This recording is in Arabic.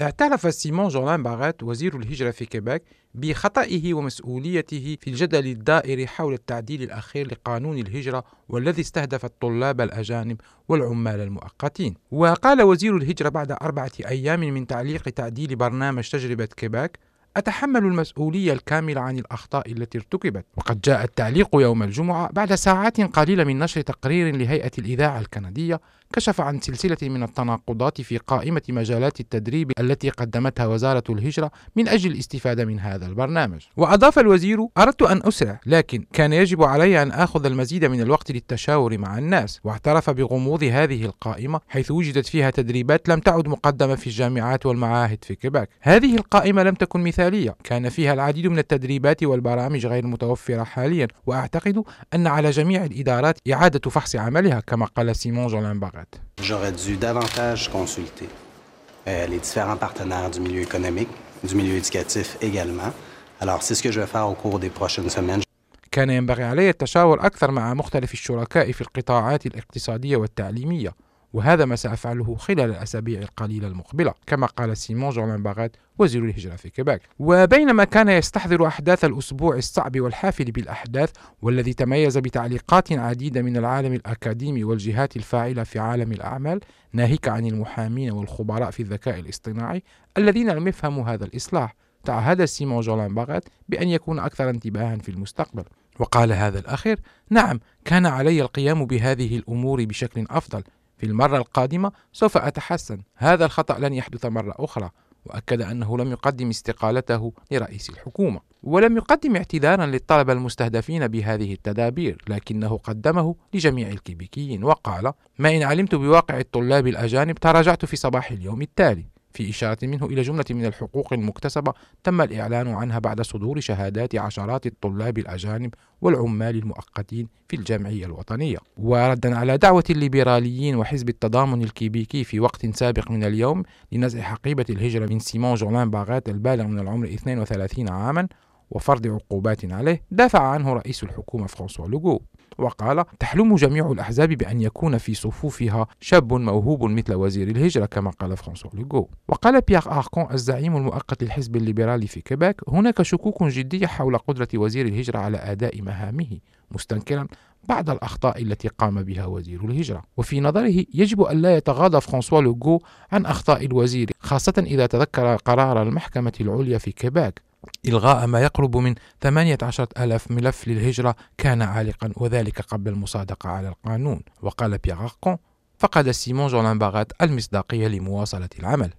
اعترف سيمون جولان باغات وزير الهجرة في كيباك بخطئه ومسؤوليته في الجدل الدائر حول التعديل الأخير لقانون الهجرة والذي استهدف الطلاب الأجانب والعمال المؤقتين. وقال وزير الهجرة بعد أربعة أيام من تعليق تعديل برنامج تجربة كيباك أتحمل المسؤولية الكاملة عن الأخطاء التي ارتكبت. وقد جاء التعليق يوم الجمعة بعد ساعات قليلة من نشر تقرير لهيئة الإذاعة الكندية كشف عن سلسلة من التناقضات في قائمة مجالات التدريب التي قدمتها وزارة الهجرة من أجل الاستفادة من هذا البرنامج. وأضاف الوزير أردت أن أسرع لكن كان يجب علي أن آخذ المزيد من الوقت للتشاور مع الناس واعترف بغموض هذه القائمة حيث وجدت فيها تدريبات لم تعد مقدمة في الجامعات والمعاهد في كيباك. هذه القائمة لم تكن مثالية كان فيها العديد من التدريبات والبرامج غير متوفرة حاليا وأعتقد أن على جميع الإدارات إعادة فحص عملها كما قال سيمون جولان باغ J'aurais dû davantage consulter euh, les différents partenaires du milieu économique, du milieu éducatif également. Alors, c'est ce que je vais faire au cours des prochaines semaines. كان ينبغي علي التشاور أكثر مع مختلف الشركاء في القطاعات الاقتصادية والتعليمية وهذا ما سأفعله خلال الأسابيع القليلة المقبلة كما قال سيمون جولان باغات وزير الهجرة في كيباك. وبينما كان يستحضر أحداث الأسبوع الصعب والحافل بالأحداث والذي تميز بتعليقات عديدة من العالم الأكاديمي والجهات الفاعلة في عالم الأعمال ناهيك عن المحامين والخبراء في الذكاء الاصطناعي الذين لم يفهموا هذا الإصلاح. تعهد سيمون جولان باغات بأن يكون أكثر انتباها في المستقبل. وقال هذا الأخير نعم كان علي القيام بهذه الأمور بشكل أفضل في المرة القادمة سوف أتحسن. هذا الخطأ لن يحدث مرة أخرى وأكد أنه لم يقدم استقالته لرئيس الحكومة ولم يقدم اعتذارا للطلبة المستهدفين بهذه التدابير لكنه قدمه لجميع الكيبيكيين وقال ما إن علمت بواقع الطلاب الأجانب تراجعت في صباح اليوم التالي. في إشارة منه إلى جملة من الحقوق المكتسبة تم الإعلان عنها بعد صدور شهادات عشرات الطلاب الأجانب والعمال المؤقتين في الجمعية الوطنية. وردا على دعوة الليبراليين وحزب التضامن الكيبيكي في وقت سابق من اليوم لنزع حقيبة الهجرة من سيمون جولان باغات البالغ من العمر 32 عاما وفرض عقوبات عليه دافع عنه رئيس الحكومة فرانسوا لوغو. وقال تحلم جميع الأحزاب بأن يكون في صفوفها شاب موهوب مثل وزير الهجرة كما قال فرانسوا لوغو وقال بيير أركون الزعيم المؤقت للحزب الليبرالي في كيباك هناك شكوك جدية حول قدرة وزير الهجرة على أداء مهامه مستنكرا بعض الأخطاء التي قام بها وزير الهجرة. وفي نظره يجب أن لا يتغاضى فرانسوا لوغو عن أخطاء الوزير خاصة إذا تذكر قرار المحكمة العليا في كيباك إلغاء ما يقرب من 18 ألف ملف للهجرة كان عالقا وذلك قبل المصادقة على القانون. وقال بيير فقد سيمون جولان باغات المصداقية لمواصلة العمل.